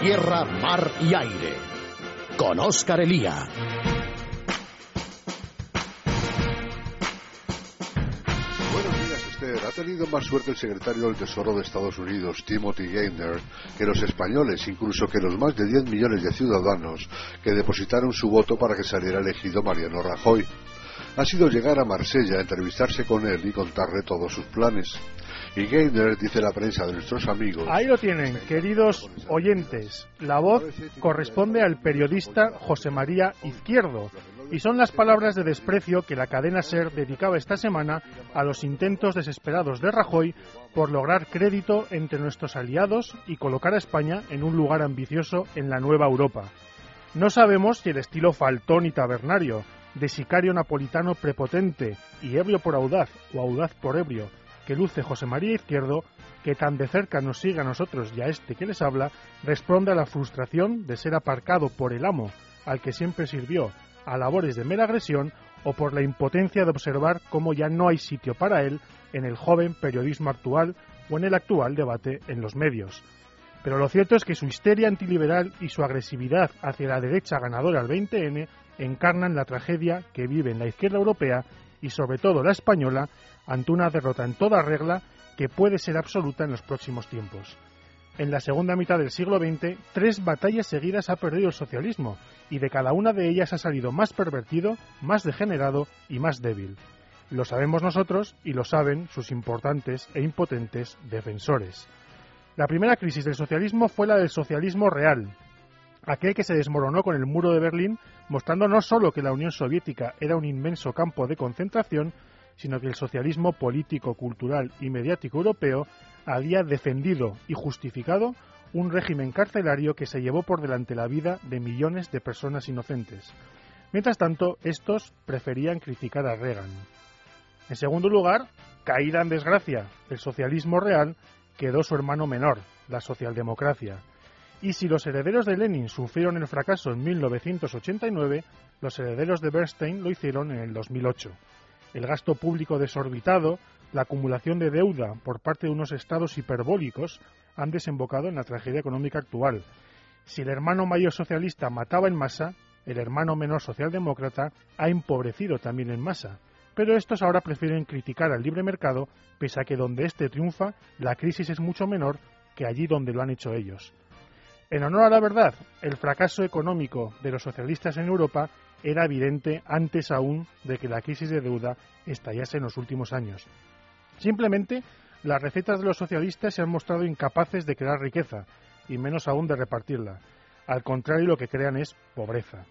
tierra, mar y aire. Con Óscar Elía. Buenos días, Esther. Ha tenido más suerte el secretario del Tesoro de Estados Unidos, Timothy Geithner, que los españoles, incluso que los más de 10 millones de ciudadanos que depositaron su voto para que saliera elegido Mariano Rajoy. Ha sido llegar a Marsella, entrevistarse con él y contarle todos sus planes. Y Geithner dice la prensa de nuestros amigos. Ahí lo tienen, queridos oyentes. La voz corresponde al periodista José María Izquierdo. Y son las palabras de desprecio que la cadena SER dedicaba esta semana a los intentos desesperados de Rajoy por lograr crédito entre nuestros aliados y colocar a España en un lugar ambicioso en la nueva Europa. No sabemos si el estilo faltón y tabernario, de sicario napolitano prepotente y ebrio por audaz o audaz por ebrio, que luce José María Izquierdo, que tan de cerca nos sigue a nosotros y a este que les habla, responde a la frustración de ser aparcado por el amo al que siempre sirvió a labores de mera agresión o por la impotencia de observar cómo ya no hay sitio para él en el joven periodismo actual o en el actual debate en los medios. Pero lo cierto es que su histeria antiliberal y su agresividad hacia la derecha ganadora al 20N encarnan la tragedia que vive en la izquierda europea y sobre todo la española ante una derrota en toda regla que puede ser absoluta en los próximos tiempos. En la segunda mitad del siglo XX, tres batallas seguidas ha perdido el socialismo, y de cada una de ellas ha salido más pervertido, más degenerado y más débil. Lo sabemos nosotros y lo saben sus importantes e impotentes defensores. La primera crisis del socialismo fue la del socialismo real, aquel que se desmoronó con el muro de Berlín, mostrando no solo que la Unión Soviética era un inmenso campo de concentración, sino que el socialismo político, cultural y mediático europeo había defendido y justificado un régimen carcelario que se llevó por delante la vida de millones de personas inocentes. Mientras tanto, estos preferían criticar a Reagan. En segundo lugar, caída en desgracia, el socialismo real quedó su hermano menor, la socialdemocracia. Y si los herederos de Lenin sufrieron el fracaso en 1989, los herederos de Bernstein lo hicieron en el 2008. El gasto público desorbitado, la acumulación de deuda por parte de unos estados hiperbólicos han desembocado en la tragedia económica actual. Si el hermano mayor socialista mataba en masa, el hermano menor socialdemócrata ha empobrecido también en masa. Pero estos ahora prefieren criticar al libre mercado, pese a que donde éste triunfa, la crisis es mucho menor que allí donde lo han hecho ellos. En honor a la verdad, el fracaso económico de los socialistas en Europa era evidente antes aún de que la crisis de deuda estallase en los últimos años. Simplemente, las recetas de los socialistas se han mostrado incapaces de crear riqueza, y menos aún de repartirla. Al contrario, lo que crean es pobreza.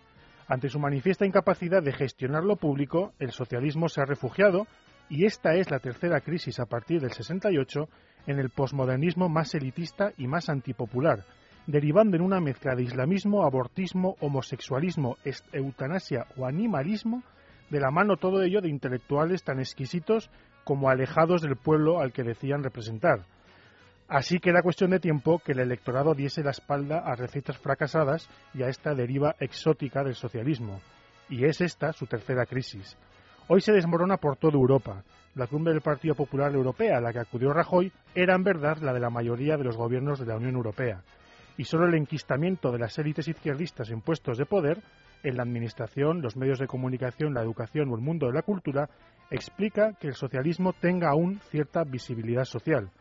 Ante su manifiesta incapacidad de gestionar lo público, el socialismo se ha refugiado, y esta es la tercera crisis a partir del 68, en el posmodernismo más elitista y más antipopular, derivando en una mezcla de islamismo, abortismo, homosexualismo, eutanasia o animalismo, de la mano todo ello de intelectuales tan exquisitos como alejados del pueblo al que decían representar. Así que era cuestión de tiempo que el electorado diese la espalda a recetas fracasadas y a esta deriva exótica del socialismo. Y es esta su tercera crisis. Hoy se desmorona por toda Europa. La cumbre del Partido Popular Europea a la que acudió Rajoy era en verdad la de la mayoría de los gobiernos de la Unión Europea y solo el enquistamiento de las élites izquierdistas en puestos de poder, en la administración, los medios de comunicación, la educación o el mundo de la cultura, explica que el socialismo tenga aún cierta visibilidad social.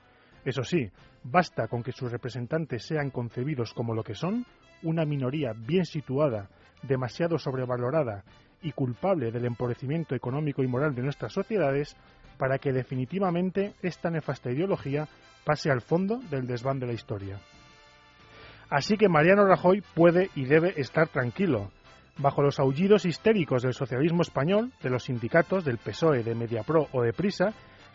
Eso sí, basta con que sus representantes sean concebidos como lo que son, una minoría bien situada, demasiado sobrevalorada y culpable del empobrecimiento económico y moral de nuestras sociedades, para que definitivamente esta nefasta ideología pase al fondo del desván de la historia. Así que Mariano Rajoy puede y debe estar tranquilo. Bajo los aullidos histéricos del socialismo español, de los sindicatos, del PSOE, de Mediapro o de Prisa,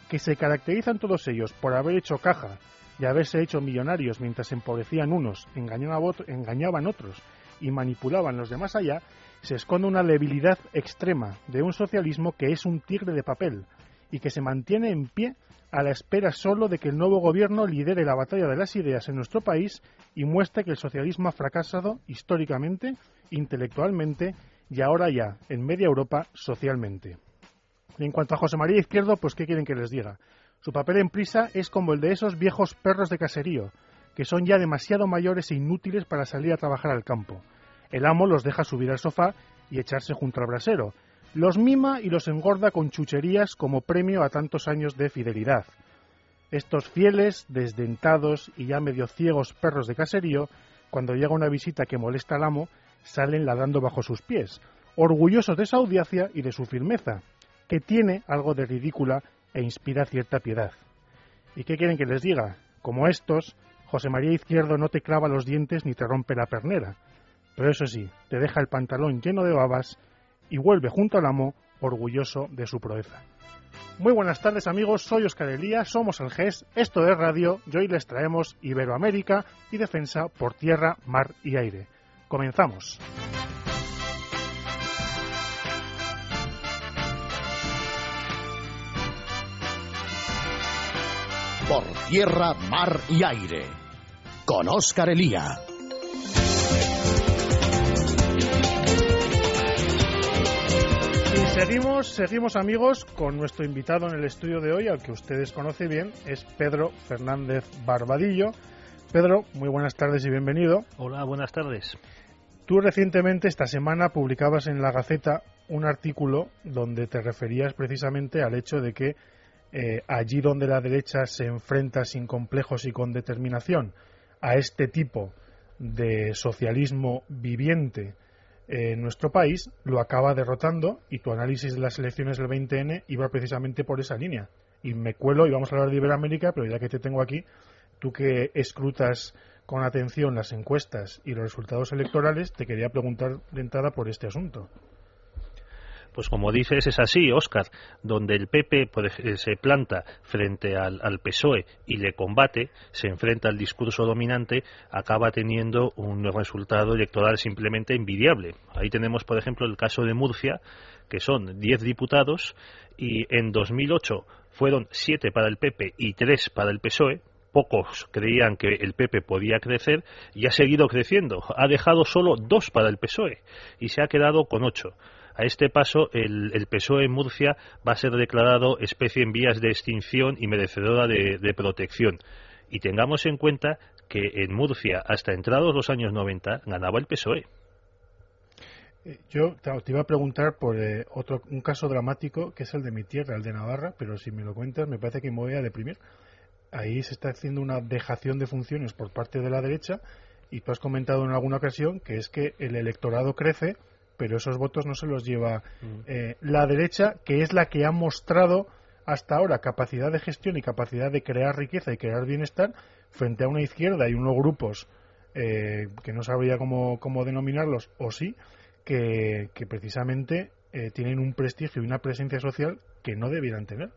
que se caracterizan todos ellos por haber hecho caja y haberse hecho millonarios mientras empobrecían unos, engañaban otros y manipulaban los demás allá, se esconde una debilidad extrema de un socialismo que es un tigre de papel y que se mantiene en pie a la espera solo de que el nuevo gobierno lidere la batalla de las ideas en nuestro país y muestre que el socialismo ha fracasado históricamente, intelectualmente y ahora ya, en media Europa, socialmente. en cuanto a José María Izquierdo, pues ¿qué quieren que les diga? Su papel en prisa es como el de esos viejos perros de caserío, que son ya demasiado mayores e inútiles para salir a trabajar al campo. El amo los deja subir al sofá y echarse junto al brasero. Los mima y los engorda con chucherías como premio a tantos años de fidelidad. Estos fieles, desdentados y ya medio ciegos perros de caserío, cuando llega una visita que molesta al amo, salen ladrando bajo sus pies, orgullosos de su audacia y de su firmeza, que tiene algo de ridícula e inspira cierta piedad. ¿Y qué quieren que les diga? Como estos, José María Izquierdo no te clava los dientes ni te rompe la pernera. Pero eso sí, te deja el pantalón lleno de babas y vuelve junto al amo orgulloso de su proeza. Muy buenas tardes amigos, soy Oscar Elía, somos el GES, esto es radio y hoy les traemos Iberoamérica y defensa por tierra, mar y aire. Comenzamos. por tierra, mar y aire. Con Oscar Elía. Seguimos, seguimos amigos con nuestro invitado en el estudio de hoy, al que ustedes conocen bien, es Pedro Fernández Barbadillo. Pedro, muy buenas tardes y bienvenido. Hola, buenas tardes. Tú recientemente, esta semana, publicabas en la Gaceta un artículo donde te referías precisamente al hecho de que eh, allí donde la derecha se enfrenta sin complejos y con determinación a este tipo de socialismo viviente en nuestro país, lo acaba derrotando y tu análisis de las elecciones del 20N iba precisamente por esa línea. Y me cuelo y vamos a hablar de Iberoamérica, pero ya que te tengo aquí, tú que escrutas con atención las encuestas y los resultados electorales, te quería preguntar de entrada por este asunto. Pues como dices, es así, Óscar, donde el PP se planta frente al, PSOE y le combate, se enfrenta al discurso dominante, acaba teniendo un resultado electoral simplemente envidiable. Ahí tenemos, por ejemplo, el caso de Murcia, que son 10 diputados y en 2008 fueron 7 para el PP y 3 para el PSOE, pocos creían que el PP podía crecer y ha seguido creciendo. Ha dejado solo dos para el PSOE y se ha quedado con ocho. A este paso, el, PSOE en Murcia va a ser declarado especie en vías de extinción y merecedora de, protección. Y tengamos en cuenta que en Murcia, hasta entrados los años 90, ganaba el PSOE. Eh, yo te iba a preguntar por eh, otro un caso dramático que es el de mi tierra, el de Navarra, pero si me lo cuentas me parece que me voy a deprimir. Ahí se está haciendo una dejación de funciones por parte de la derecha y tú has comentado en alguna ocasión que es que el electorado crece pero esos votos no se los lleva mm. eh, la derecha, que es la que ha mostrado hasta ahora capacidad de gestión y capacidad de crear riqueza y crear bienestar frente a una izquierda y unos grupos eh, que no sabría cómo, cómo, denominarlos, o sí, que, precisamente eh, tienen un prestigio y una presencia social que no debieran tener.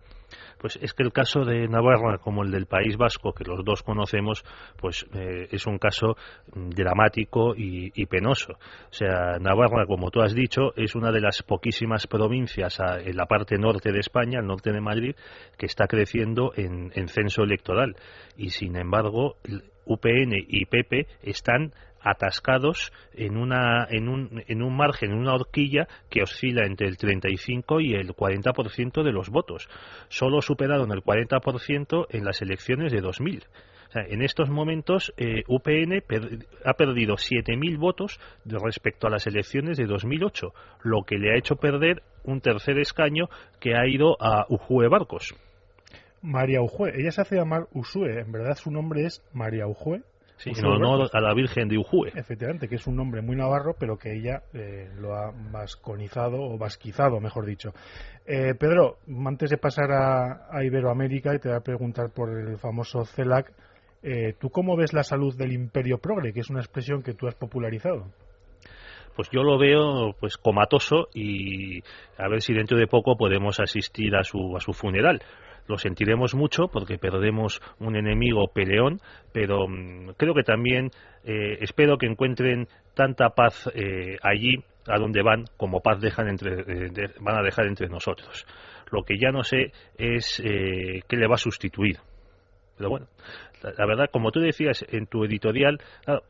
Pues es que el caso de Navarra, como el del País Vasco, que los dos conocemos, pues eh, es un caso dramático y, penoso. O sea, Navarra, como tú has dicho, es una de las poquísimas provincias en la parte norte de España, al norte de Madrid, que está creciendo en, en censo electoral. Y sin embargo, UPN y PP están atascados en, una, en, un, en un margen, en una horquilla que oscila entre el 35 y el 40% de los votos. Solo superaron el 40% en las elecciones de 2000. O sea, en estos momentos eh, UPN ha perdido 7.000 votos respecto a las elecciones de 2008, lo que le ha hecho perder un tercer escaño que ha ido a Ujue Barcos. María Ujue, ella se hace llamar Usue, en verdad su nombre es María Ujue Sí, honor a la Virgen de Ujue. Efectivamente, que es un nombre muy navarro, pero que ella eh, lo ha vasconizado o vasquizado, mejor dicho. Eh, Pedro, antes de pasar a, Iberoamérica, y te voy a preguntar por el famoso CELAC, eh, ¿tú cómo ves la salud del imperio progre, que es una expresión que tú has popularizado? pues yo lo veo pues comatoso y a ver si dentro de poco podemos asistir a su a su funeral lo sentiremos mucho porque perdemos un enemigo peleón, pero mm, creo que también eh, espero que encuentren tanta paz eh, allí a donde van como paz dejan entre, eh, van a dejar entre nosotros. Lo que ya no sé es qué le va a sustituir. Pero bueno, la, verdad, como tú decías en tu editorial,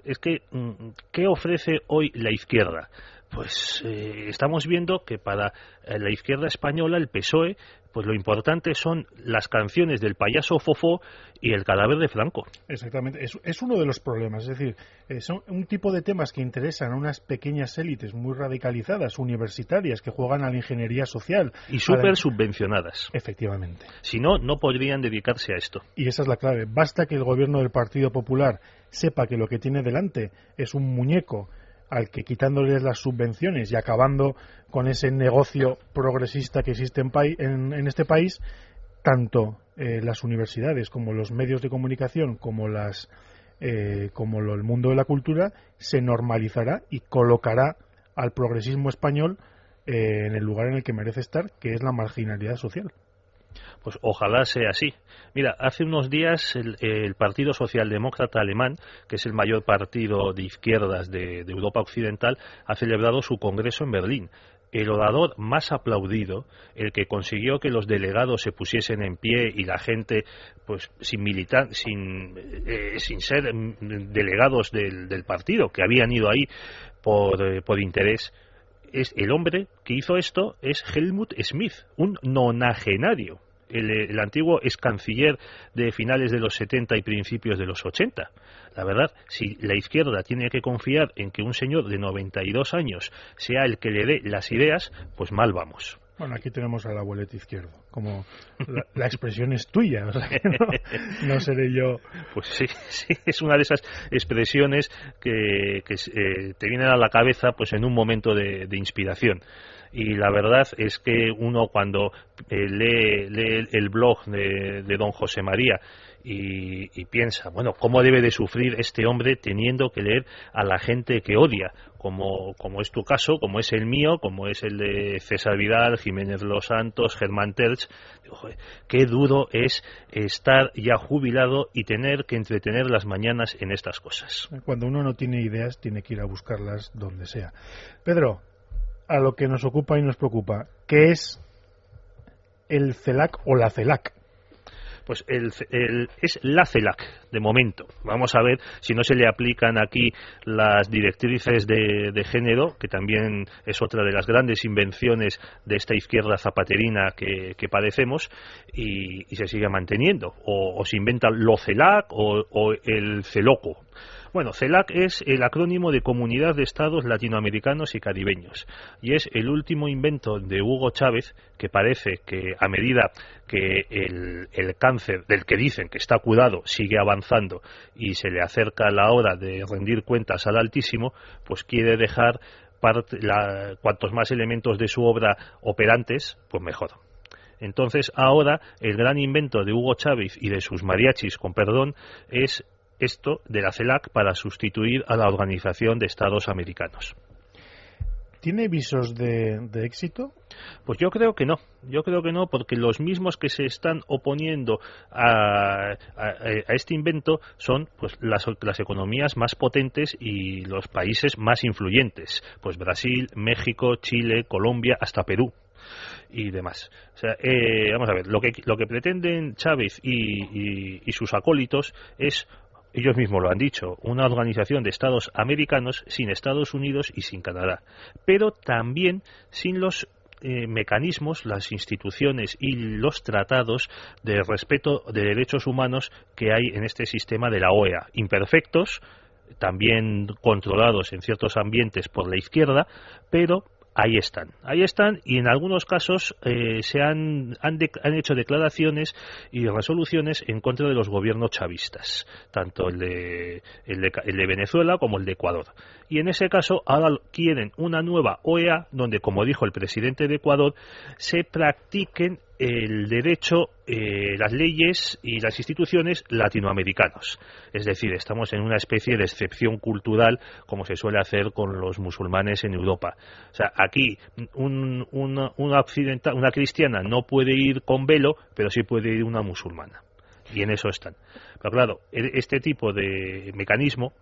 es que, mm, ¿qué ofrece hoy la izquierda? pues eh, estamos viendo que para eh, la izquierda española, el PSOE, pues lo importante son las canciones del payaso Fofó y el cadáver de Franco. Exactamente, es, es uno de los problemas. Es decir, eh, son un tipo de temas que interesan a unas pequeñas élites muy radicalizadas, universitarias, que juegan a la ingeniería social. Y súper subvencionadas. Efectivamente. Si no, no podrían dedicarse a esto. Y esa es la clave. Basta que el gobierno del Partido Popular sepa que lo que tiene delante es un muñeco al que quitándoles las subvenciones y acabando con ese negocio progresista que existe en, en, este país, tanto eh, las universidades como los medios de comunicación como las eh, como el mundo de la cultura se normalizará y colocará al progresismo español eh, en el lugar en el que merece estar, que es la marginalidad social. Pues ojalá sea así. Mira, hace unos días el, Partido Socialdemócrata Alemán, que es el mayor partido de izquierdas de, Europa Occidental, ha celebrado su congreso en Berlín el orador más aplaudido, el que consiguió que los delegados se pusiesen en pie y la gente, pues sin militar, sin, eh, sin ser delegados del, partido, que habían ido ahí eh, por interés, es el hombre que hizo esto es Helmut Schmidt, un nonagenario el, antiguo ex canciller de finales de los 70 y principios de los 80. La verdad, si la izquierda tiene que confiar en que un señor de 92 años sea el que le dé las ideas, pues mal vamos. Bueno, aquí tenemos al abuelete izquierdo, como la, expresión es tuya, o sea no, seré yo. Pues sí, sí, es una de esas expresiones que, eh, te vienen a la cabeza pues en un momento de inspiración y la verdad es que uno cuando eh, lee, el blog de, don José María y, piensa, bueno, ¿cómo debe de sufrir este hombre teniendo que leer a la gente que odia? Como, como es tu caso, como es el mío, como es el de César Vidal, Jiménez Los Santos, Germán Terch. qué duro es estar ya jubilado y tener que entretener las mañanas en estas cosas. Cuando uno no tiene ideas, tiene que ir a buscarlas donde sea. Pedro, a lo que nos ocupa y nos preocupa, que es el CELAC o la CELAC. Pues el, es la CELAC, de momento. Vamos a ver si no se le aplican aquí las directrices de, género, que también es otra de las grandes invenciones de esta izquierda zapaterina que, padecemos, y, se sigue manteniendo. O, se inventa lo CELAC o, o el CELOCO. Bueno, CELAC es el acrónimo de Comunidad de Estados Latinoamericanos y Caribeños y es el último invento de Hugo Chávez que parece que a medida que el, cáncer del que dicen que está curado sigue avanzando y se le acerca la hora de rendir cuentas al Altísimo, pues quiere dejar cuantos más elementos de su obra operantes, pues mejor. Entonces, ahora el gran invento de Hugo Chávez y de sus mariachis, con perdón, es esto de la CELAC para sustituir a la Organización de Estados Americanos. ¿Tiene visos de, éxito? Pues yo creo que no. Yo creo que no, porque los mismos que se están oponiendo a, este invento son pues las, las, economías más potentes y los países más influyentes. Pues Brasil, México, Chile, Colombia, hasta Perú y demás. O sea, eh, vamos a ver, lo que, lo que pretenden Chávez y, y sus acólitos es ellos mismos lo han dicho, una organización de Estados americanos sin Estados Unidos y sin Canadá, pero también sin los eh, mecanismos, las instituciones y los tratados de respeto de derechos humanos que hay en este sistema de la OEA, imperfectos, también controlados en ciertos ambientes por la izquierda, pero ahí están. Ahí están y en algunos casos eh, se han, han, hecho declaraciones y resoluciones en contra de los gobiernos chavistas, tanto el de, el de, el de Venezuela como el de Ecuador. Y en ese caso ahora quieren una nueva OEA donde, como dijo el presidente de Ecuador, se practiquen el derecho, eh, las leyes y las instituciones latinoamericanos. Es decir, estamos en una especie de excepción cultural como se suele hacer con los musulmanes en Europa. O sea, aquí un, una, una, una cristiana no puede ir con velo, pero sí puede ir una musulmana. Y en eso están. Pero claro, e, este tipo de mecanismo,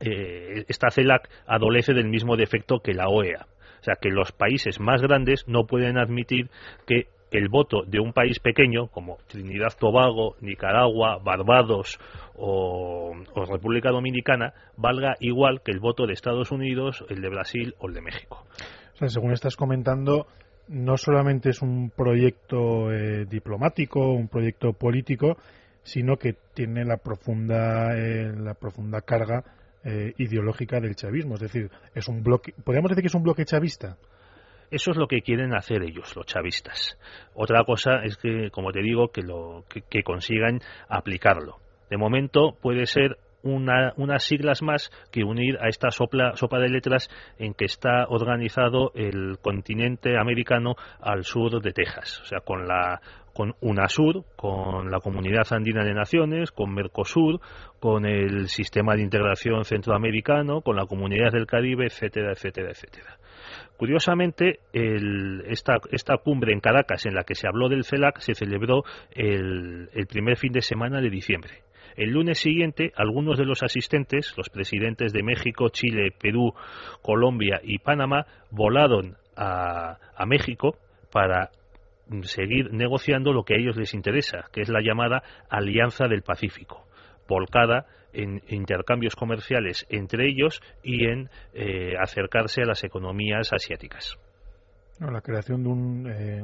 eh, esta CELAC adolece del mismo defecto que la OEA. O sea, que los países más grandes no pueden admitir que el voto de un país pequeño como Trinidad Tobago, Nicaragua, Barbados o, República Dominicana valga igual que el voto de Estados Unidos, el de Brasil o el de México. según estás comentando, no solamente es un proyecto eh, diplomático, un proyecto político, sino que tiene la profunda, eh, la profunda carga eh, ideológica del chavismo. Es decir, es un bloque, podríamos decir que es un bloque chavista. Eso es lo que quieren hacer ellos, los chavistas. Otra cosa es que, como te digo, que, lo, que, consigan aplicarlo. De momento puede ser una, unas siglas más que unir a esta sopa de letras en que está organizado el continente americano al sur de Texas, o sea, con la con UNASUR, con la Comunidad Andina de Naciones, con Mercosur, con el Sistema de Integración Centroamericano, con la Comunidad del Caribe, etcétera, etcétera, etcétera. Curiosamente, esta, cumbre en Caracas, en la que se habló del CELAC, se celebró el, primer fin de semana de diciembre. El lunes siguiente, algunos de los asistentes, los presidentes de México, Chile, Perú, Colombia y Panamá, volaron a, a México para seguir negociando lo que a ellos les interesa, que es la llamada Alianza del Pacífico, volcada en intercambios comerciales entre ellos y en eh, acercarse a las economías asiáticas. la creación de un, eh,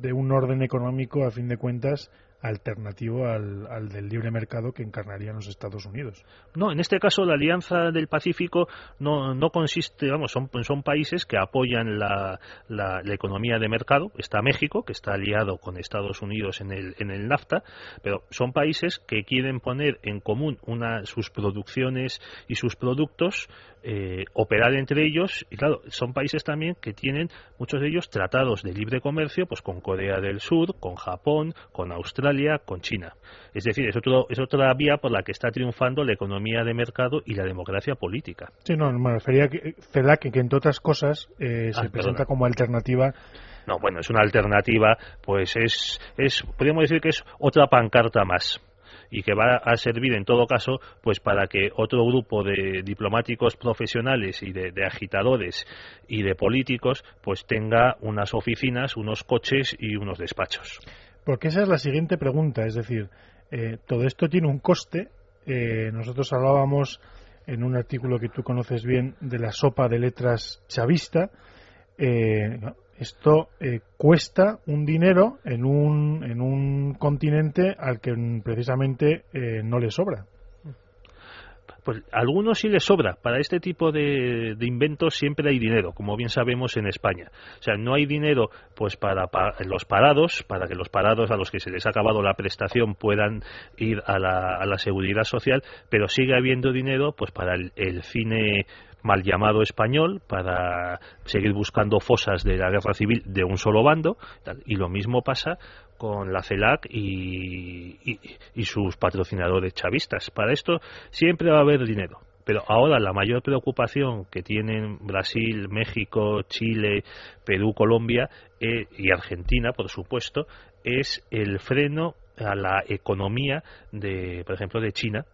de un orden económico, a fin de cuentas, alternativo al, del libre mercado que encarnarían los Estados Unidos. No, en este caso la Alianza del Pacífico no, no consiste, vamos, son, son países que apoyan la, la, economía de mercado. Está México, que está aliado con Estados Unidos en el, en el NAFTA, pero son países que quieren poner en común una, sus producciones y sus productos eh, operar entre ellos y claro son países también que tienen muchos de ellos tratados de libre comercio pues con Corea del Sur con Japón con Australia con China. Es decir es otro es otra vía por la que está triunfando la economía de mercado y la democracia política. Sí no me refería a que CELAC que entre otras cosas eh, se ah, presenta como alternativa. No bueno es una alternativa pues es es podríamos decir que es otra pancarta más y que va a servir en todo caso pues para que otro grupo de diplomáticos profesionales y de, agitadores y de políticos pues tenga unas oficinas, unos coches y unos despachos. Porque esa es la siguiente pregunta, es decir, eh, todo esto tiene un coste. Eh, nosotros hablábamos en un artículo que tú conoces bien de la sopa de letras chavista. Eh, esto eh, cuesta un dinero en un, en un continente al que precisamente eh, no le sobra. Pues a algunos sí les sobra. Para este tipo de, inventos siempre hay dinero, como bien sabemos en España. O sea, no hay dinero pues para, los parados, para que los parados a los que se les ha acabado la prestación puedan ir a la, a la seguridad social, pero sigue habiendo dinero pues para el cine mal llamado español para seguir buscando fosas de la guerra civil de un solo bando y lo mismo pasa con la CELAC y, y, sus patrocinadores chavistas. Para esto siempre va a haber dinero. Pero ahora la mayor preocupación que tienen Brasil, México, Chile, Perú, Colombia eh, y Argentina, por supuesto, es el freno a la economía de, por ejemplo, de China,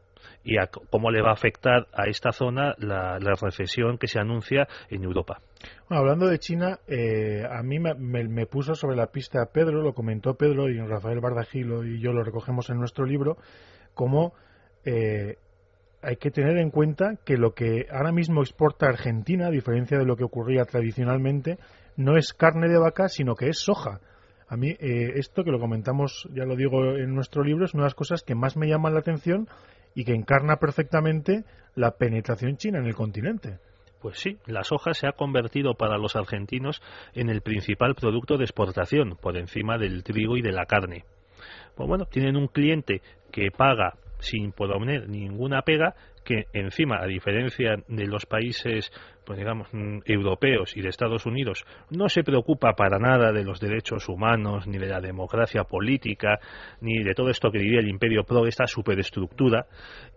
y cómo le va a afectar a esta zona la, recesión que se anuncia en Europa. hablando de China, eh, a mí me, puso sobre la pista Pedro, lo comentó Pedro y Rafael Bardagilo y yo lo recogemos en nuestro libro, como eh, hay que tener en cuenta que lo que ahora mismo exporta Argentina, a diferencia de lo que ocurría tradicionalmente, no es carne de vaca, sino que es soja. A mí eh, esto que lo comentamos, ya lo digo en nuestro libro, es una de las cosas que más me llaman la atención y que encarna perfectamente la penetración china en el continente. Pues sí, la soja se ha convertido para los argentinos en el principal producto de exportación, por encima del trigo y de la carne. Pues bueno, tienen un cliente que paga sin poner ninguna pega que encima, a diferencia de los países, pues digamos, mm, europeos y de Estados Unidos, no se preocupa para nada de los derechos humanos, ni de la democracia política, ni de todo esto que diría el imperio pro, esta superestructura,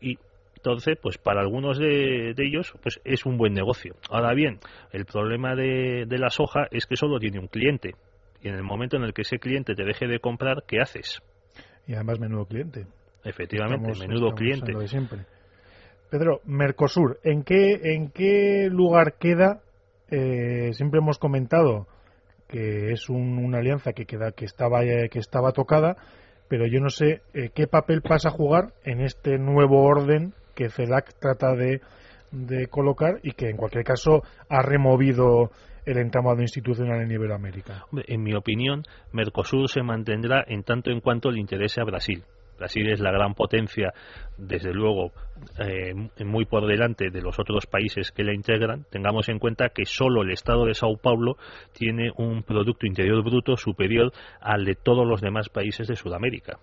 y entonces, pues para algunos de, ellos, pues es un buen negocio. Ahora bien, el problema de, de la soja es que solo tiene un cliente. Y en el momento en el que ese cliente te deje de comprar, ¿qué haces? Y además menudo cliente. Efectivamente, menudo cliente. siempre. Pedro, Mercosur, ¿en qué, en qué lugar queda? Eh, siempre hemos comentado que es una alianza que, queda, que, estaba, eh, que estaba tocada, pero yo no sé eh, qué papel pasa a jugar en este nuevo orden que CELAC trata de, de colocar y que en cualquier caso ha removido el entramado institucional en Iberoamérica. En mi opinión, Mercosur se mantendrá en tanto en cuanto le interese a Brasil. Brasil es la gran potencia, desde luego, eh, muy por delante de los otros países que la integran. Tengamos en cuenta que solo el Estado de Sao Paulo tiene un Producto Interior Bruto superior al de todos los demás países de Sudamérica.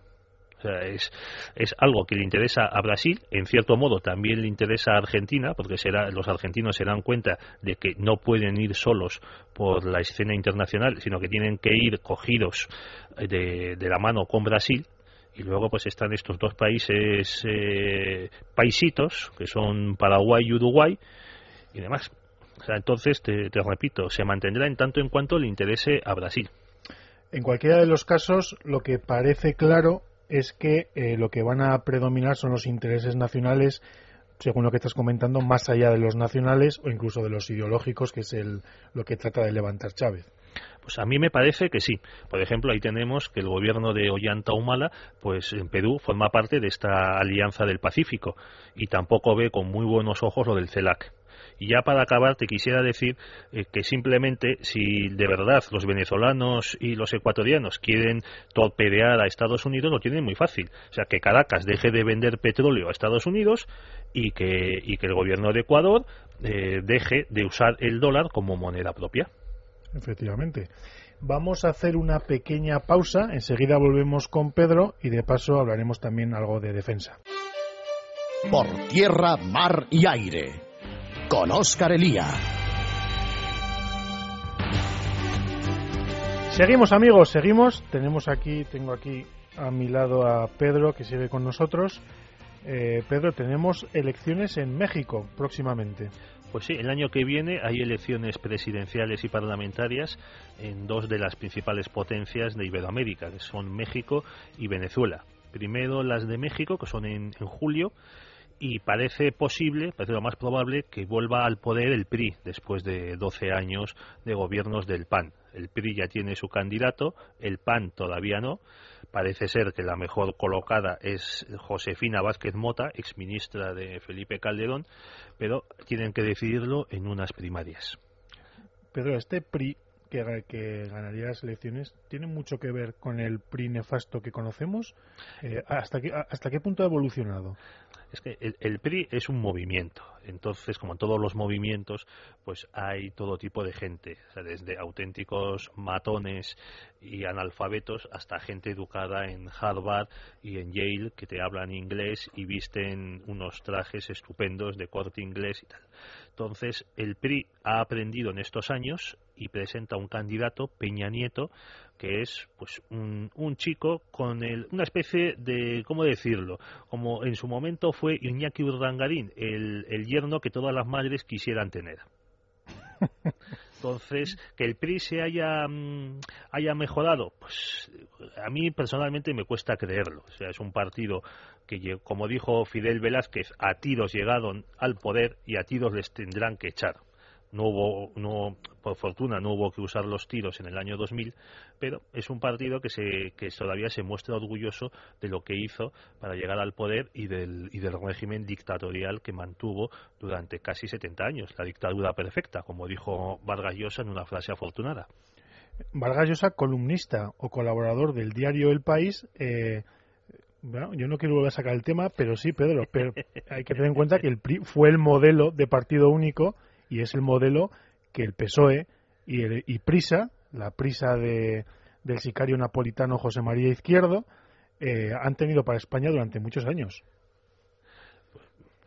O sea, es, es, algo que le interesa a Brasil, en cierto modo también le interesa a Argentina, porque será, los argentinos se dan cuenta de que no pueden ir solos por la escena internacional, sino que tienen que ir cogidos de, de la mano con Brasil. Y luego pues están estos dos países eh, paisitos, que son Paraguay y Uruguay, y demás. O sea, entonces, te, repito, se mantendrá en tanto en cuanto le interese a Brasil. En cualquiera de los casos, lo que parece claro es que eh, lo que van a predominar son los intereses nacionales, según lo que estás comentando, más allá de los nacionales o incluso de los ideológicos, que es el, lo que trata de levantar Chávez. Pues a mí me parece que sí. Por ejemplo, ahí tenemos que el gobierno de Ollanta Humala, pues en Perú forma parte de esta alianza del Pacífico y tampoco ve con muy buenos ojos lo del CELAC. Y ya para acabar, te quisiera decir eh, que simplemente si de verdad los venezolanos y los ecuatorianos quieren torpedear a Estados Unidos, lo tienen muy fácil. O sea, que Caracas deje de vender petróleo a Estados Unidos y que, y que el gobierno de Ecuador eh, deje de usar el dólar como moneda propia. Efectivamente. Vamos a hacer una pequeña pausa, enseguida volvemos con Pedro y de paso hablaremos también algo de defensa. Por tierra, mar y aire con Óscar Elía. Seguimos amigos, seguimos. Tenemos aquí, tengo aquí a mi lado a Pedro que sigue con nosotros. Eh, Pedro, tenemos elecciones en México próximamente. Pues sí, el año que viene hay elecciones presidenciales y parlamentarias en dos de las principales potencias de Iberoamérica, que son México y Venezuela. Primero las de México, que son en, en julio, y parece posible, parece lo más probable, que vuelva al poder el PRI después de 12 años de gobiernos del PAN. El PRI ya tiene su candidato, el PAN todavía no. Parece ser que la mejor colocada es Josefina Vázquez Mota, exministra de Felipe Calderón, pero tienen que decidirlo en unas primarias. Pedro, este PRI que, que, ganaría las elecciones tiene mucho que ver con el PRI nefasto que conocemos. Eh, ¿hasta, qué, ¿Hasta qué punto ha evolucionado? Es que el, PRI es un movimiento. Entonces, como en todos los movimientos, pues hay todo tipo de gente, desde auténticos matones y analfabetos hasta gente educada en Harvard y en Yale que te hablan inglés y visten unos trajes estupendos de corte inglés y tal. Entonces, el PRI ha aprendido en estos años y presenta un candidato, Peña Nieto, que es pues un, un chico con el, una especie de, ¿cómo decirlo? Como en su momento fue Iñaki Urdangarín, el, el que todas las madres quisieran tener. Entonces, que el PRI se haya, mm, haya mejorado, pues a mí personalmente me cuesta creerlo. O sea, es un partido que, como dijo Fidel Velázquez, a tiros llegaron al poder y a tiros les tendrán que echar no hubo, no, por fortuna no hubo que usar los tiros en el año 2000, pero es un partido que, se, que todavía se muestra orgulloso de lo que hizo para llegar al poder y del, y del régimen dictatorial que mantuvo durante casi 70 años, la dictadura perfecta, como dijo Vargas Llosa en una frase afortunada. Vargas Llosa, columnista o colaborador del diario El País, eh, bueno, yo no quiero volver a sacar el tema, pero sí, Pedro, pero hay que tener en cuenta que el PRI fue el modelo de partido único y es el modelo que el PSOE y, el, y Prisa, la prisa de, del sicario napolitano José María Izquierdo, eh, han tenido para España durante muchos años.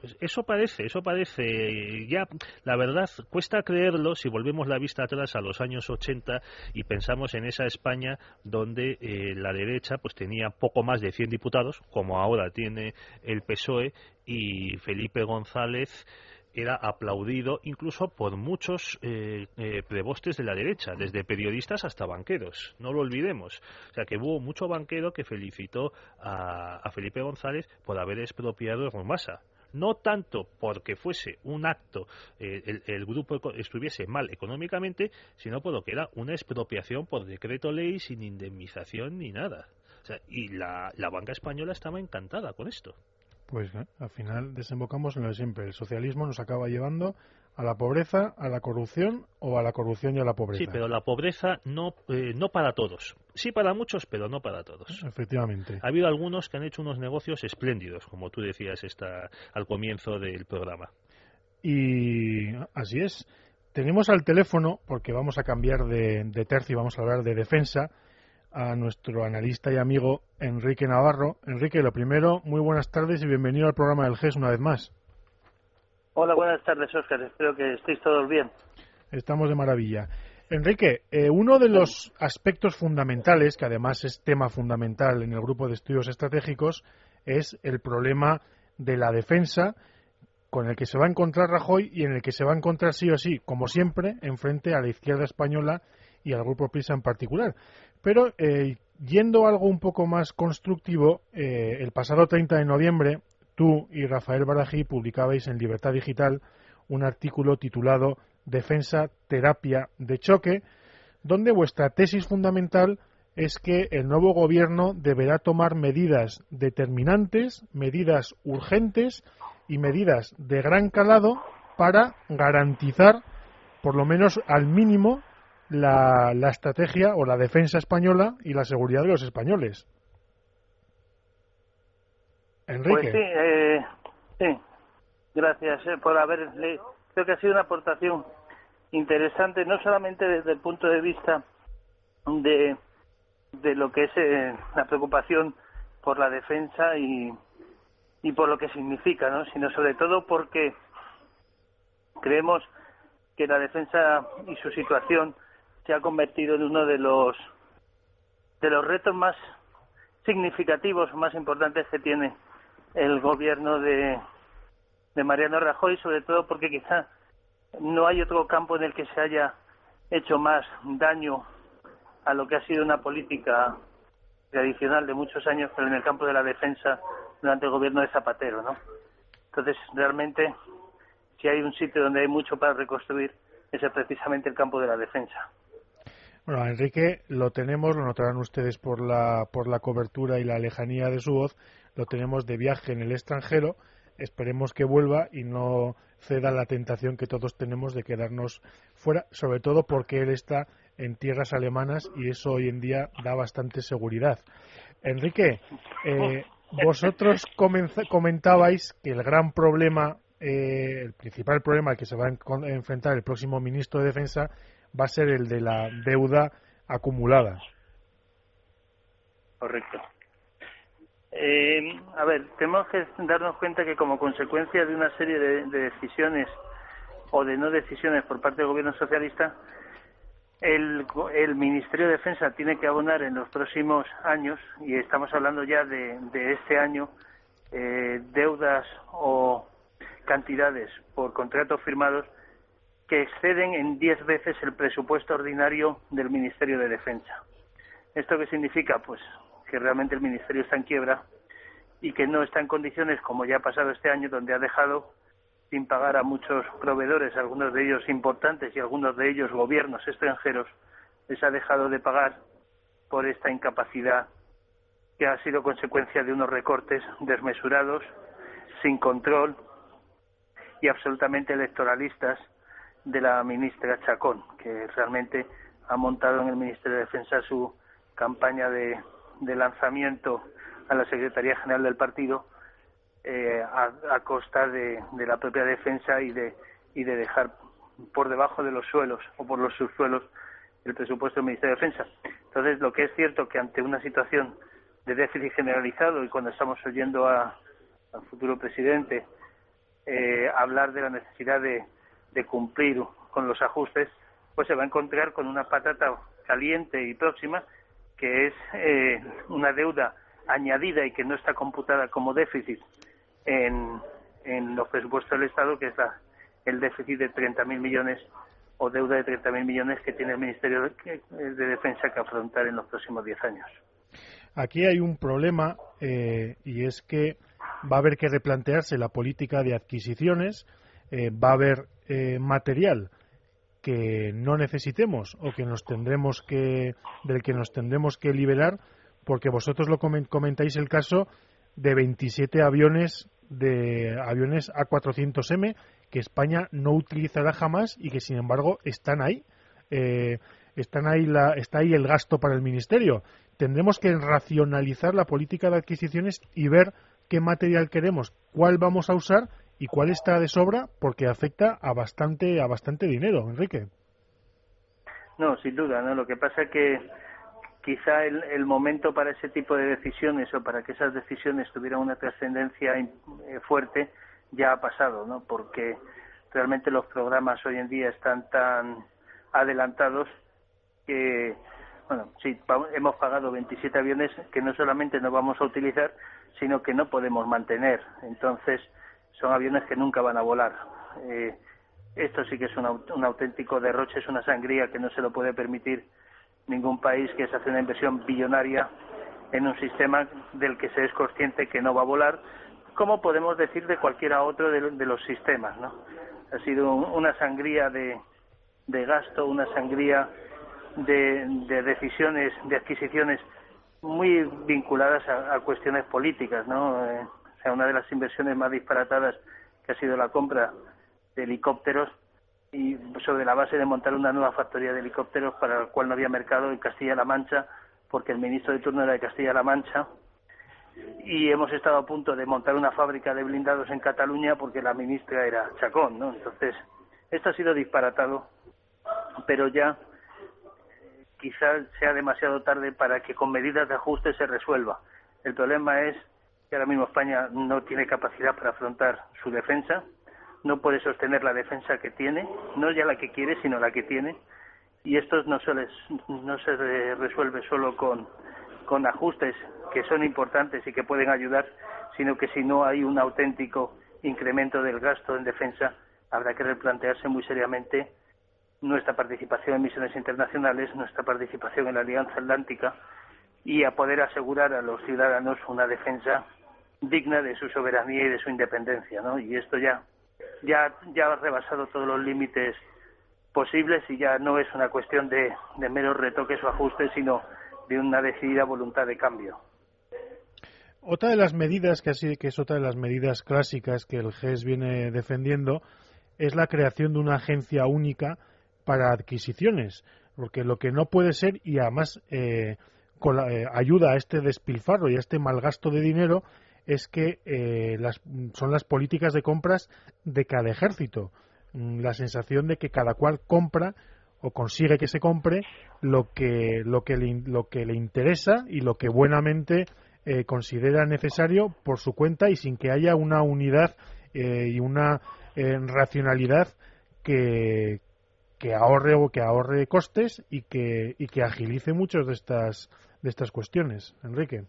Pues eso parece, eso parece. Ya, la verdad, cuesta creerlo si volvemos la vista atrás a los años 80 y pensamos en esa España donde eh, la derecha pues tenía poco más de 100 diputados, como ahora tiene el PSOE, y Felipe González era aplaudido incluso por muchos eh, eh, prebostes de la derecha, desde periodistas hasta banqueros. No lo olvidemos. O sea que hubo mucho banquero que felicitó a, Felipe González por haber expropiado Rumasa. no tanto porque fuese un acto, eh, el, grupo estuviese mal económicamente, sino por lo que era una expropiación por decreto ley sin indemnización ni nada. y la, la banca española estaba encantada con esto. Pues eh, al final desembocamos en lo de siempre. El socialismo nos acaba llevando a la pobreza, a la corrupción o a la corrupción y a la pobreza. Sí, pero la pobreza no, eh, no para todos. Sí para muchos, pero no para todos. Efectivamente. Ha habido algunos que han hecho unos negocios espléndidos, como tú decías esta, al comienzo del programa. Y así es. Tenemos al teléfono, porque vamos a cambiar de, de tercio y vamos a hablar de defensa, a nuestro analista y amigo Enrique Navarro. Enrique, lo primero, muy buenas tardes y bienvenido al programa del GES una vez más. Hola, buenas tardes, Óscar. Espero que estéis todos bien. Estamos de maravilla. Enrique, eh, uno de los aspectos fundamentales, que además es tema fundamental en el grupo de estudios estratégicos, es el problema de la defensa con el que se va a encontrar Rajoy y en el que se va a encontrar sí o sí, como siempre, enfrente a la izquierda española y al grupo PRISA en particular. Pero eh, yendo a algo un poco más constructivo, eh, el pasado 30 de noviembre tú y Rafael Barají publicabais en Libertad Digital un artículo titulado Defensa, Terapia de Choque, donde vuestra tesis fundamental es que el nuevo gobierno deberá tomar medidas determinantes, medidas urgentes y medidas de gran calado para garantizar, por lo menos al mínimo, la, la estrategia o la defensa española y la seguridad de los españoles. Enrique. Pues sí, eh, sí. Gracias eh, por haberle. Creo que ha sido una aportación interesante, no solamente desde el punto de vista de, de lo que es eh, la preocupación por la defensa y, y por lo que significa, ¿no? sino sobre todo porque creemos que la defensa y su situación se ha convertido en uno de los de los retos más significativos, más importantes que tiene el gobierno de, de Mariano Rajoy, sobre todo porque quizá no hay otro campo en el que se haya hecho más daño a lo que ha sido una política tradicional de muchos años, pero en el campo de la defensa durante el gobierno de Zapatero, ¿no? Entonces, realmente, si hay un sitio donde hay mucho para reconstruir, ese es precisamente el campo de la defensa. Bueno, Enrique, lo tenemos, lo notarán ustedes por la, por la cobertura y la lejanía de su voz, lo tenemos de viaje en el extranjero. Esperemos que vuelva y no ceda la tentación que todos tenemos de quedarnos fuera, sobre todo porque él está en tierras alemanas y eso hoy en día da bastante seguridad. Enrique, eh, vosotros comentabais que el gran problema, eh, el principal problema al que se va a enfrentar el próximo ministro de Defensa va a ser el de la deuda acumulada. Correcto. Eh, a ver, tenemos que darnos cuenta que como consecuencia de una serie de, decisiones o de no decisiones por parte del gobierno socialista, el, el, Ministerio de Defensa tiene que abonar en los próximos años, y estamos hablando ya de, este año, eh, deudas o cantidades por contratos firmados que exceden en diez veces el presupuesto ordinario del Ministerio de Defensa. ¿Esto qué significa? Pues que realmente el Ministerio está en quiebra y que no está en condiciones, como ya ha pasado este año, donde ha dejado sin pagar a muchos proveedores, algunos de ellos importantes y algunos de ellos gobiernos extranjeros, les ha dejado de pagar por esta incapacidad que ha sido consecuencia de unos recortes desmesurados, sin control y absolutamente electoralistas de la ministra Chacón, que realmente ha montado en el Ministerio de Defensa su campaña de de lanzamiento a la Secretaría General del partido eh, a, costa de, la propia defensa y de, y de dejar por debajo de los suelos o por los subsuelos el presupuesto del Ministerio de Defensa. Entonces, lo que es cierto que ante una situación de déficit generalizado y cuando estamos oyendo a, al futuro presidente eh, hablar de la necesidad de, de cumplir con los ajustes, pues se va a encontrar con una patata caliente y próxima que es eh, una deuda añadida y que no está computada como déficit en, en los presupuestos del Estado, que es el déficit de 30.000 millones o deuda de 30.000 millones que tiene el Ministerio de, Defensa que afrontar en los próximos 10 años. Aquí hay un problema eh, y es que va a haber que replantearse la política de adquisiciones, eh, va a haber eh, material que no necesitemos o que nos tendremos que del que nos tendremos que liberar porque vosotros lo comentáis el caso de 27 aviones de aviones A400M que España no utilizará jamás y que sin embargo están ahí. Eh, están ahí la, está ahí el gasto para el ministerio. Tendremos que racionalizar la política de adquisiciones y ver qué material queremos cuál vamos a usar y cuál está de sobra porque afecta a bastante a bastante dinero, Enrique. No, sin duda, no. Lo que pasa es que quizá el, momento para ese tipo de decisiones o para que esas decisiones tuvieran una trascendencia eh, fuerte ya ha pasado, ¿no? Porque realmente los programas hoy en día están tan adelantados que, bueno, sí, hemos pagado 27 aviones que no solamente no vamos a utilizar, sino que no podemos mantener. Entonces, son aviones que nunca van a volar. Eh, esto sí que es un, auténtico derroche, es una sangría que no se lo puede permitir ningún país que se hace una inversión billonaria en un sistema del que se es consciente que no va a volar, como podemos decir de cualquiera otro de, los sistemas. ¿no? Ha sido una sangría de, gasto, una sangría de, decisiones, de adquisiciones muy vinculadas a, cuestiones políticas. ¿no? Eh, sea, una de las inversiones más disparatadas que ha sido la compra de helicópteros y sobre la base de montar una nueva factoría de helicópteros para la cual no había mercado en Castilla-La Mancha porque el ministro de turno era de Castilla-La Mancha y hemos estado a punto de montar una fábrica de blindados en Cataluña porque la ministra era Chacón, ¿no? Entonces, esto ha sido disparatado, pero ya quizás sea demasiado tarde para que con medidas de ajuste se resuelva. El problema es que ahora mismo España no tiene capacidad para afrontar su defensa, no puede sostener la defensa que tiene, no ya la que quiere, sino la que tiene, y esto no se, no se resuelve solo con, con ajustes que son importantes y que pueden ayudar, sino que si no hay un auténtico incremento del gasto en defensa, habrá que replantearse muy seriamente nuestra participación en misiones internacionales, nuestra participación en la Alianza Atlántica y a poder asegurar a los ciudadanos una defensa digna de su soberanía y de su independencia, ¿no? Y esto ya, ya, ya ha rebasado todos los límites posibles y ya no es una cuestión de, de meros retoques o ajustes, sino de una decidida voluntad de cambio. Otra de las medidas que, así, que es otra de las medidas clásicas que el GES viene defendiendo es la creación de una agencia única para adquisiciones, porque lo que no puede ser y además eh, eh, ayuda a este despilfarro y a este malgasto de dinero es que eh, las, son las políticas de compras de cada ejército. Mm, la sensación de que cada cual compra o consigue que se compre lo que, lo que, le, lo que le interesa y lo que buenamente eh, considera necesario por su cuenta y sin que haya una unidad eh, y una racionalidad que, que ahorre o que ahorre costes y que, y que agilice muchas de estas, de estas cuestiones. Enrique.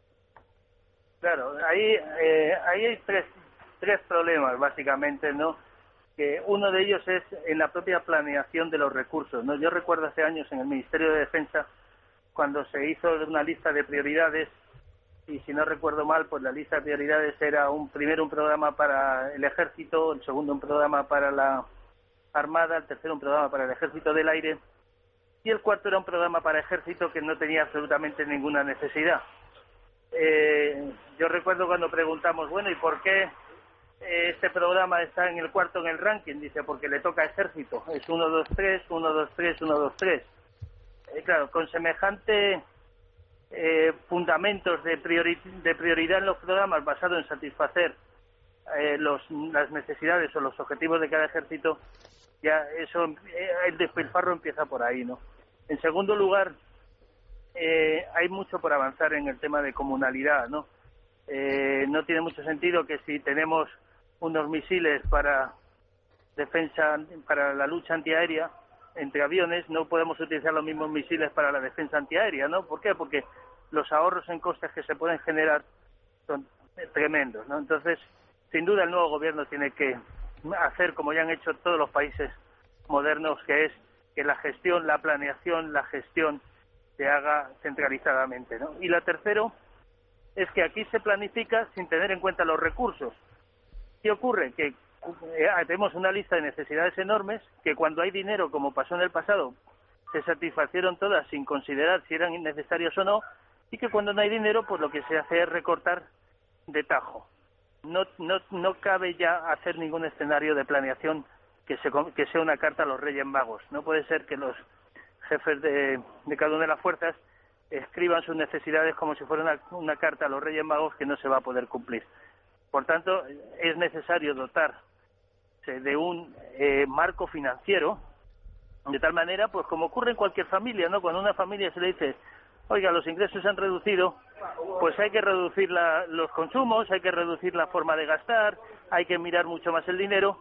Claro, ahí, eh, ahí hay tres, tres problemas básicamente, ¿no? Que uno de ellos es en la propia planeación de los recursos, ¿no? Yo recuerdo hace años en el Ministerio de Defensa cuando se hizo una lista de prioridades y si no recuerdo mal, pues la lista de prioridades era un primero un programa para el ejército, el segundo un programa para la armada, el tercero un programa para el ejército del aire y el cuarto era un programa para ejército que no tenía absolutamente ninguna necesidad eh, yo recuerdo cuando preguntamos, bueno, ¿y por qué eh, este programa está en el cuarto en el ranking? Dice, porque le toca ejército. Es 1, 2, 3, 1, 2, 3, 1, 2, 3. claro, con semejante eh, fundamentos de, de prioridad en los programas basado en satisfacer eh, los, las necesidades o los objetivos de cada ejército, ya eso, eh, el despilfarro empieza por ahí, ¿no? En segundo lugar, eh, hay mucho por avanzar en el tema de comunalidad, ¿no? Eh, no tiene mucho sentido que si tenemos unos misiles para defensa, para la lucha antiaérea entre aviones, no podemos utilizar los mismos misiles para la defensa antiaérea, ¿no? ¿Por qué? Porque los ahorros en costes que se pueden generar son tremendos, ¿no? Entonces, sin duda el nuevo gobierno tiene que hacer como ya han hecho todos los países modernos, que es que la gestión, la planeación, la gestión se haga centralizadamente. ¿no? Y la tercero es que aquí se planifica sin tener en cuenta los recursos. ¿Qué ocurre? Que eh, tenemos una lista de necesidades enormes que cuando hay dinero, como pasó en el pasado, se satisfacieron todas sin considerar si eran necesarios o no, y que cuando no hay dinero, pues lo que se hace es recortar de tajo. No, no, no cabe ya hacer ningún escenario de planeación que, se, que sea una carta a los Reyes Magos. No puede ser que los jefes de, de cada una de las fuerzas escriban sus necesidades como si fuera una, una carta a los Reyes Magos que no se va a poder cumplir. Por tanto, es necesario dotar de un eh, marco financiero de tal manera, pues como ocurre en cualquier familia, ¿no? Cuando a una familia se le dice, oiga, los ingresos se han reducido, pues hay que reducir la, los consumos, hay que reducir la forma de gastar, hay que mirar mucho más el dinero.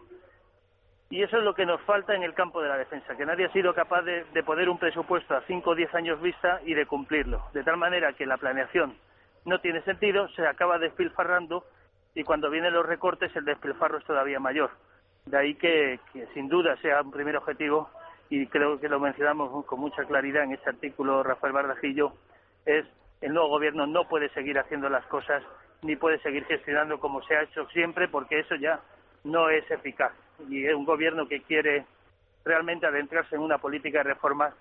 Y eso es lo que nos falta en el campo de la defensa, que nadie ha sido capaz de, poner un presupuesto a 5 o 10 años vista y de cumplirlo. De tal manera que la planeación no tiene sentido, se acaba despilfarrando y cuando vienen los recortes el despilfarro es todavía mayor. De ahí que, sin duda sea un primer objetivo, y creo que lo mencionamos con mucha claridad en este artículo Rafael Bardajillo, es el nuevo gobierno no puede seguir haciendo las cosas ni puede seguir gestionando como se ha hecho siempre porque eso ya no es eficaz. Y un gobierno que quiere realmente adentrarse en una política de reforma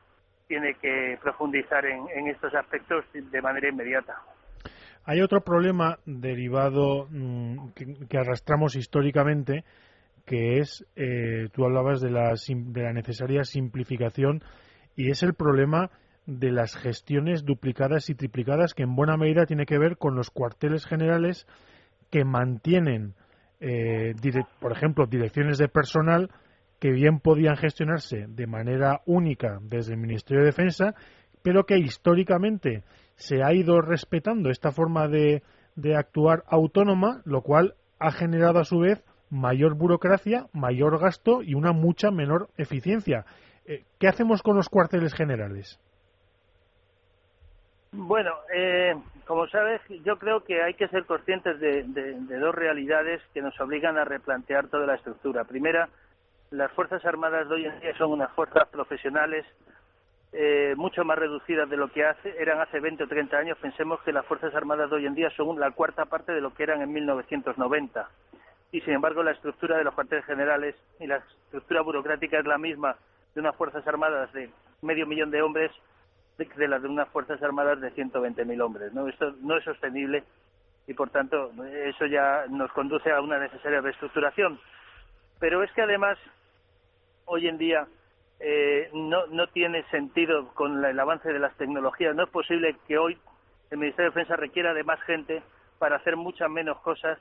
tiene que profundizar en estos aspectos de manera inmediata. Hay otro problema derivado mm, que, arrastramos históricamente, que es, eh, tú hablabas de la, de la necesaria simplificación, y es el problema de las gestiones duplicadas y triplicadas, que en buena medida tiene que ver con los cuarteles generales que mantienen, eh, por ejemplo, direcciones de personal que bien podían gestionarse de manera única desde el Ministerio de Defensa, pero que históricamente se ha ido respetando esta forma de, de actuar autónoma, lo cual ha generado a su vez mayor burocracia, mayor gasto y una mucha menor eficiencia. Eh, ¿Qué hacemos con los cuarteles generales? Bueno, eh, como sabes, yo creo que hay que ser conscientes de, dos realidades que nos obligan a replantear toda la estructura. Primera, las Fuerzas Armadas de hoy en día son unas fuerzas profesionales eh, mucho más reducidas de lo que hace, eran hace 20 o 30 años. Pensemos que las Fuerzas Armadas de hoy en día son la cuarta parte de lo que eran en 1990. Y sin embargo, la estructura de los cuarteles generales y la estructura burocrática es la misma de unas Fuerzas Armadas de medio millón de hombres de las de unas Fuerzas Armadas de 120.000 hombres. ¿no? Esto no es sostenible y, por tanto, eso ya nos conduce a una necesaria reestructuración. Pero es que, además, hoy en día eh, no, no tiene sentido con el avance de las tecnologías. No es posible que hoy el Ministerio de Defensa requiera de más gente para hacer muchas menos cosas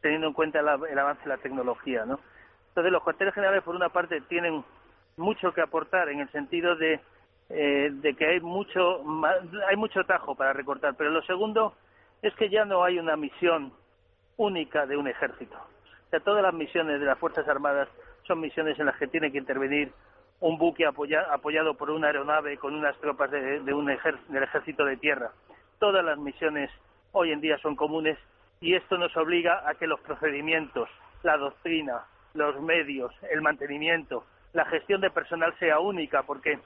teniendo en cuenta el, avance de la tecnología, ¿no? Entonces los cuarteles generales por una parte tienen mucho que aportar en el sentido de, eh, de que hay mucho hay mucho tajo para recortar, pero lo segundo es que ya no hay una misión única de un ejército. O sea, todas las misiones de las Fuerzas Armadas son misiones en las que tiene que intervenir un buque apoyado por una aeronave con unas tropas de, un del ejército de tierra. Todas las misiones hoy en día son comunes y esto nos obliga a que los procedimientos, la doctrina, los medios, el mantenimiento, la gestión de personal sea única, porque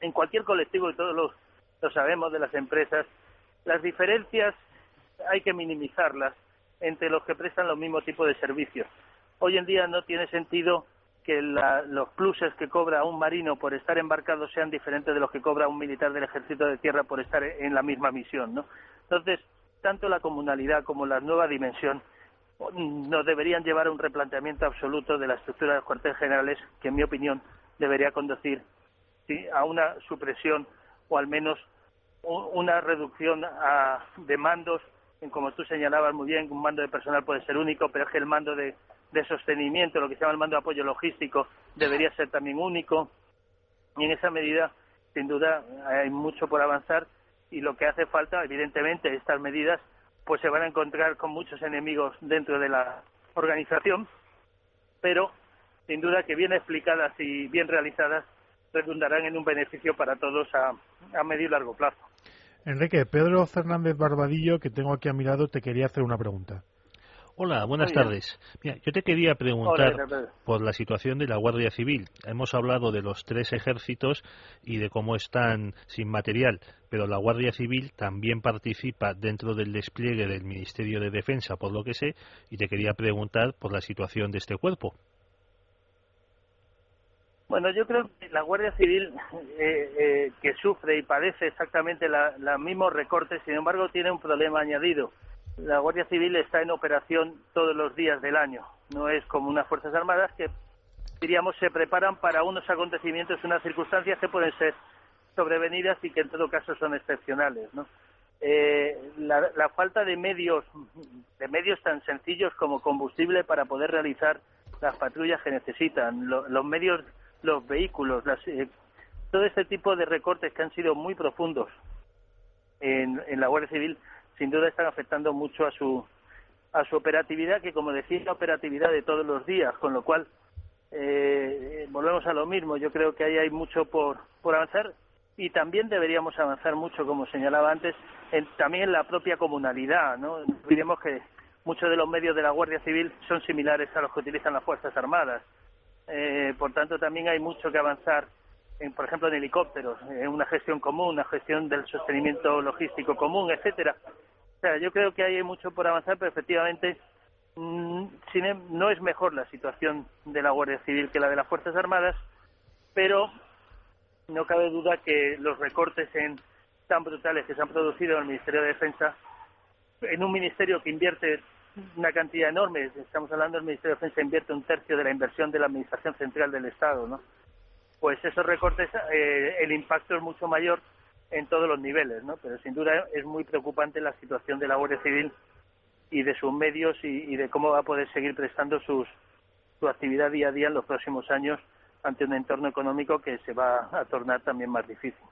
en cualquier colectivo, y todos lo, lo sabemos de las empresas, las diferencias hay que minimizarlas entre los que prestan los mismos tipos de servicios. Hoy en día no tiene sentido que los pluses que cobra un marino por estar embarcado sean diferentes de los que cobra un militar del ejército de tierra por estar en la misma misión, ¿no? Entonces, tanto la comunalidad como la nueva dimensión nos deberían llevar a un replanteamiento absoluto de la estructura de los cuarteles generales que, en mi opinión, debería conducir a una supresión o al menos una reducción de mandos. Como tú señalabas muy bien, un mando de personal puede ser único, pero es que el mando de de sostenimiento, lo que se llama el mando de apoyo logístico, debería ser también único. Y en esa medida, sin duda, hay mucho por avanzar y lo que hace falta, evidentemente, estas medidas pues se van a encontrar con muchos enemigos dentro de la organización, pero sin duda que bien explicadas y bien realizadas redundarán en un beneficio para todos a, a medio y largo plazo. Enrique, Pedro Fernández Barbadillo, que tengo aquí a mi lado, te quería hacer una pregunta. Hola, buenas tardes. Mira, yo te quería preguntar por la situación de la Guardia Civil. Hemos hablado de los tres ejércitos y de cómo están sin material, pero la Guardia Civil también participa dentro del despliegue del Ministerio de Defensa, por lo que sé, y te quería preguntar por la situación de este cuerpo. Bueno, yo creo que la Guardia Civil, eh, eh, que sufre y padece exactamente los mismos recortes, sin embargo, tiene un problema añadido la Guardia Civil está en operación todos los días del año. No es como unas Fuerzas Armadas que, diríamos, se preparan para unos acontecimientos, unas circunstancias que pueden ser sobrevenidas y que en todo caso son excepcionales. ¿no? Eh, la, falta de medios, de medios tan sencillos como combustible para poder realizar las patrullas que necesitan, los medios, los vehículos, eh, todo este tipo de recortes que han sido muy profundos en la Guardia Civil sin duda están afectando mucho a su a su operatividad, que como decía, es la operatividad de todos los días, con lo cual eh, volvemos a lo mismo. Yo creo que ahí hay mucho por, por avanzar y también deberíamos avanzar mucho, como señalaba antes, en, también en la propia comunalidad. ¿no? olvidemos que muchos de los medios de la Guardia Civil son similares a los que utilizan las Fuerzas Armadas. Eh, por tanto, también hay mucho que avanzar, en, por ejemplo, en helicópteros, en una gestión común, una gestión del sostenimiento logístico común, etcétera. O sea, yo creo que hay mucho por avanzar, pero efectivamente mm, em, no es mejor la situación de la Guardia Civil que la de las Fuerzas Armadas, pero no cabe duda que los recortes en, tan brutales que se han producido en el Ministerio de Defensa, en un ministerio que invierte una cantidad enorme, estamos hablando del Ministerio de Defensa invierte un tercio de la inversión de la Administración Central del Estado, ¿no? Pues esos recortes, eh, el impacto es mucho mayor en todos los niveles, ¿no? Pero sin duda es muy preocupante la situación de la Guardia Civil y de sus medios y, de cómo va a poder seguir prestando sus, su actividad día a día en los próximos años ante un entorno económico que se va a tornar también más difícil.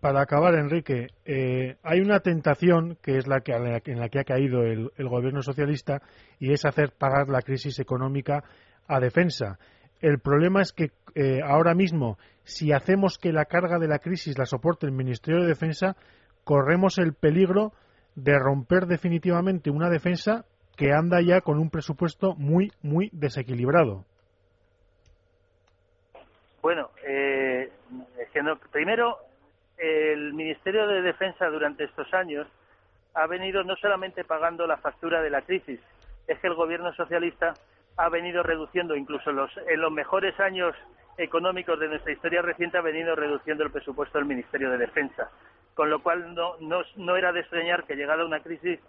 Para acabar, Enrique, eh, hay una tentación que es la que, en la que ha caído el, gobierno socialista y es hacer pagar la crisis económica a defensa. El problema es que eh, ahora mismo, si hacemos que la carga de la crisis la soporte el Ministerio de Defensa, corremos el peligro de romper definitivamente una defensa que anda ya con un presupuesto muy, muy desequilibrado. Bueno, eh, primero, el Ministerio de Defensa durante estos años ha venido no solamente pagando la factura de la crisis, es que el gobierno socialista ha venido reduciendo, incluso los, en los mejores años económicos de nuestra historia reciente, ha venido reduciendo el presupuesto del Ministerio de Defensa. Con lo cual no, no, era de extrañar que llegada una crisis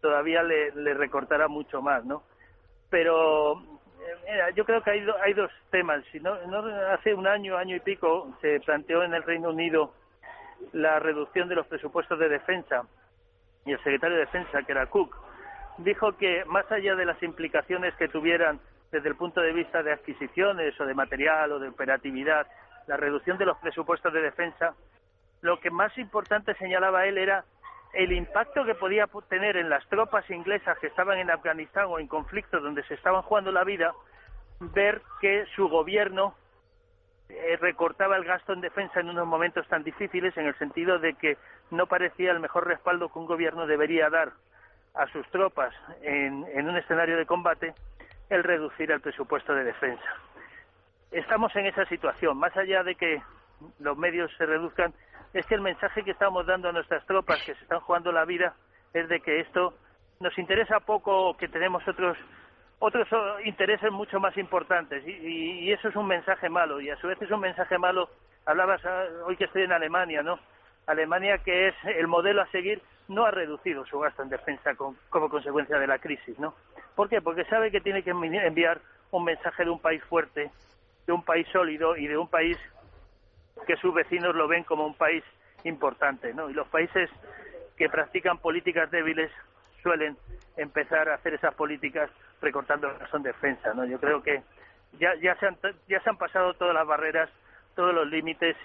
todavía le, le recortara mucho más, ¿no? Pero eh, yo creo que hay, hay dos temas. Si no, no, hace un año, año y pico, se planteó en el Reino Unido la reducción de los presupuestos de defensa. Y el secretario de Defensa, que era Cook, dijo que más allá de las implicaciones que tuvieran desde el punto de vista de adquisiciones o de material o de operatividad, la reducción de los presupuestos de defensa, lo que más importante señalaba él era el impacto que podía tener en las tropas inglesas que estaban en Afganistán o en conflictos donde se estaban jugando la vida, ver que su gobierno recortaba el gasto en defensa en unos momentos tan difíciles en el sentido de que no parecía el mejor respaldo que un gobierno debería dar a sus tropas en, en un escenario de combate el reducir el presupuesto de defensa. Estamos en esa situación, más allá de que los medios se reduzcan, es que el mensaje que estamos dando a nuestras tropas que se están jugando la vida es de que esto nos interesa poco, que tenemos otros otros intereses mucho más importantes y, y, eso es un mensaje malo y a su vez es un mensaje malo. Hablabas ah, hoy que estoy en Alemania, ¿no? Alemania, que es el modelo a seguir, no ha reducido su gasto en defensa como consecuencia de la crisis, ¿no? ¿Por qué? Porque sabe que tiene que enviar un mensaje de un país fuerte, de un país sólido y de un país que sus vecinos lo ven como un país importante, ¿no? Y los países que practican políticas débiles suelen empezar a hacer esas políticas recortando el en defensa, ¿no? Yo creo que ya, ya, se han, ya se han pasado todas las barreras, todos los límites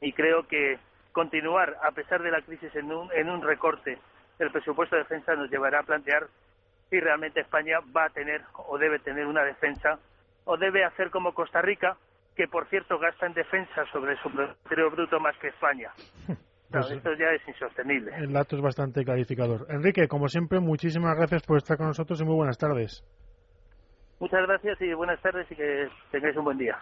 y creo que continuar, a pesar de la crisis, en un, en un recorte del presupuesto de defensa nos llevará a plantear si realmente España va a tener o debe tener una defensa o debe hacer como Costa Rica, que por cierto gasta en defensa sobre su producto bruto más que España. Pues, esto ya es insostenible. El dato es bastante clarificador. Enrique, como siempre, muchísimas gracias por estar con nosotros y muy buenas tardes. Muchas gracias y buenas tardes y que tengáis un buen día.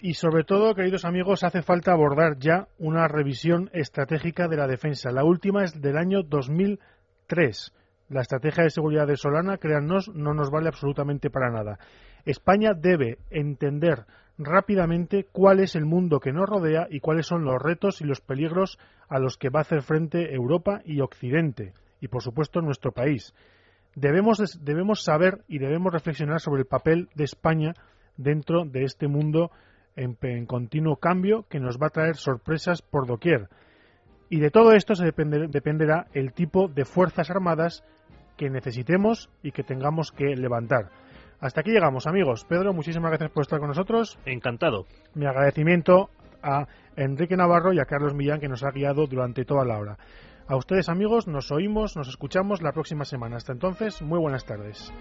Y sobre todo, queridos amigos, hace falta abordar ya una revisión estratégica de la defensa. La última es del año 2003. La estrategia de seguridad de Solana, créannos, no nos vale absolutamente para nada. España debe entender rápidamente cuál es el mundo que nos rodea y cuáles son los retos y los peligros a los que va a hacer frente Europa y Occidente, y por supuesto nuestro país. Debemos, debemos saber y debemos reflexionar sobre el papel de España dentro de este mundo en, continuo cambio que nos va a traer sorpresas por doquier. Y de todo esto se depende, dependerá el tipo de fuerzas armadas que necesitemos y que tengamos que levantar. Hasta aquí llegamos, amigos. Pedro, muchísimas gracias por estar con nosotros. Encantado. Mi agradecimiento a Enrique Navarro y a Carlos Millán, que nos ha guiado durante toda la hora. A ustedes, amigos, nos oímos, nos escuchamos la próxima semana. Hasta entonces, muy buenas tardes.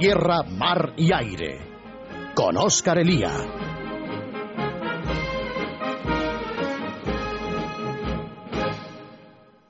Tierra, mar y aire. Con Óscar Elía.